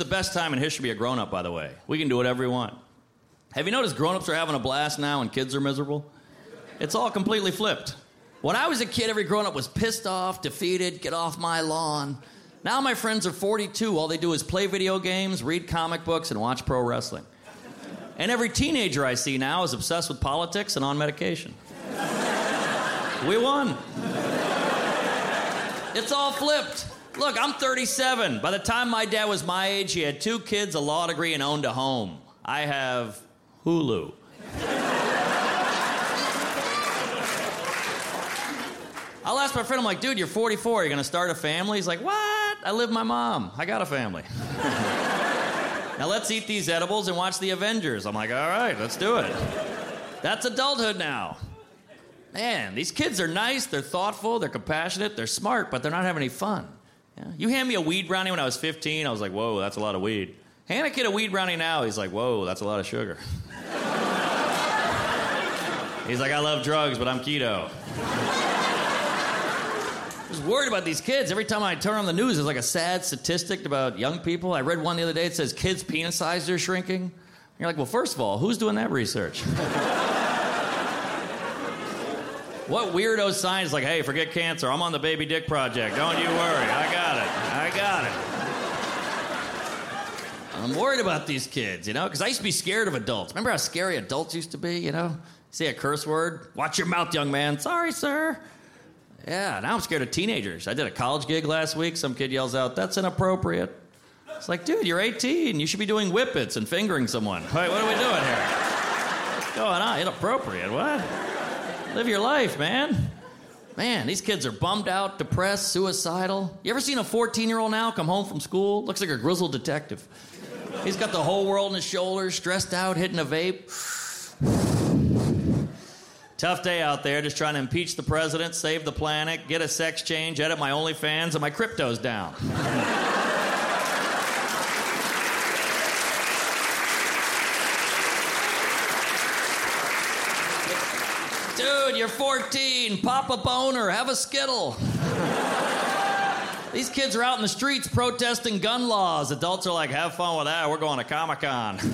the best time in history to be a grown up, by the way. We can do whatever we want. Have you noticed grown ups are having a blast now and kids are miserable? It's all completely flipped. When I was a kid, every grown up was pissed off, defeated, get off my lawn. Now my friends are 42. All they do is play video games, read comic books, and watch pro wrestling. And every teenager I see now is obsessed with politics and on medication. We won. It's all flipped. Look, I'm 37. By the time my dad was my age, he had two kids, a law degree, and owned a home. I have Hulu. I'll ask my friend, I'm like, dude, you're 44. You're going to start a family? He's like, what? I live with my mom. I got a family. now let's eat these edibles and watch the Avengers. I'm like, all right, let's do it. That's adulthood now. Man, these kids are nice, they're thoughtful, they're compassionate, they're smart, but they're not having any fun. Yeah? You hand me a weed brownie when I was 15, I was like, whoa, that's a lot of weed. Hand a kid a weed brownie now, he's like, whoa, that's a lot of sugar. he's like, I love drugs, but I'm keto. I was worried about these kids. Every time I turn on the news, there's like a sad statistic about young people. I read one the other day. It says kids' penis size are shrinking. You're like, well, first of all, who's doing that research? what weirdo signs like, hey, forget cancer. I'm on the baby dick project. Don't you worry. I got it. I got it. I'm worried about these kids, you know, because I used to be scared of adults. Remember how scary adults used to be, you know? Say a curse word, watch your mouth, young man. Sorry, sir. Yeah, now I'm scared of teenagers. I did a college gig last week. Some kid yells out, That's inappropriate. It's like, dude, you're 18. You should be doing whippets and fingering someone. Wait, what are we doing here? What's going on? Inappropriate. What? Live your life, man. Man, these kids are bummed out, depressed, suicidal. You ever seen a 14 year old now come home from school? Looks like a grizzled detective. He's got the whole world on his shoulders, stressed out, hitting a vape. Tough day out there, just trying to impeach the president, save the planet, get a sex change, edit my OnlyFans, and my crypto's down. Dude, you're 14. Pop a boner. Have a Skittle. These kids are out in the streets protesting gun laws. Adults are like, have fun with that. We're going to Comic Con.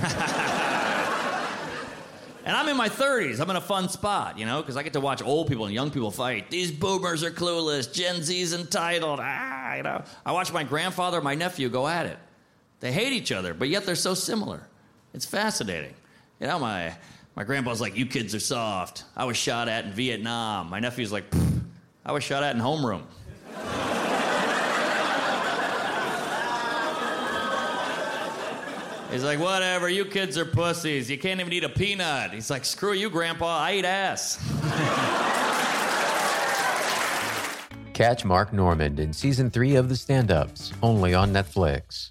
and I'm in my 30s. I'm in a fun spot, you know, because I get to watch old people and young people fight. These boomers are clueless. Gen Z's entitled. Ah, you know. I watch my grandfather and my nephew go at it. They hate each other, but yet they're so similar. It's fascinating. You know, my my grandpa's like, "You kids are soft." I was shot at in Vietnam. My nephew's like, "I was shot at in homeroom." He's like, whatever, you kids are pussies. You can't even eat a peanut. He's like, screw you, Grandpa, I eat ass. Catch Mark Normand in season three of The Stand Ups, only on Netflix.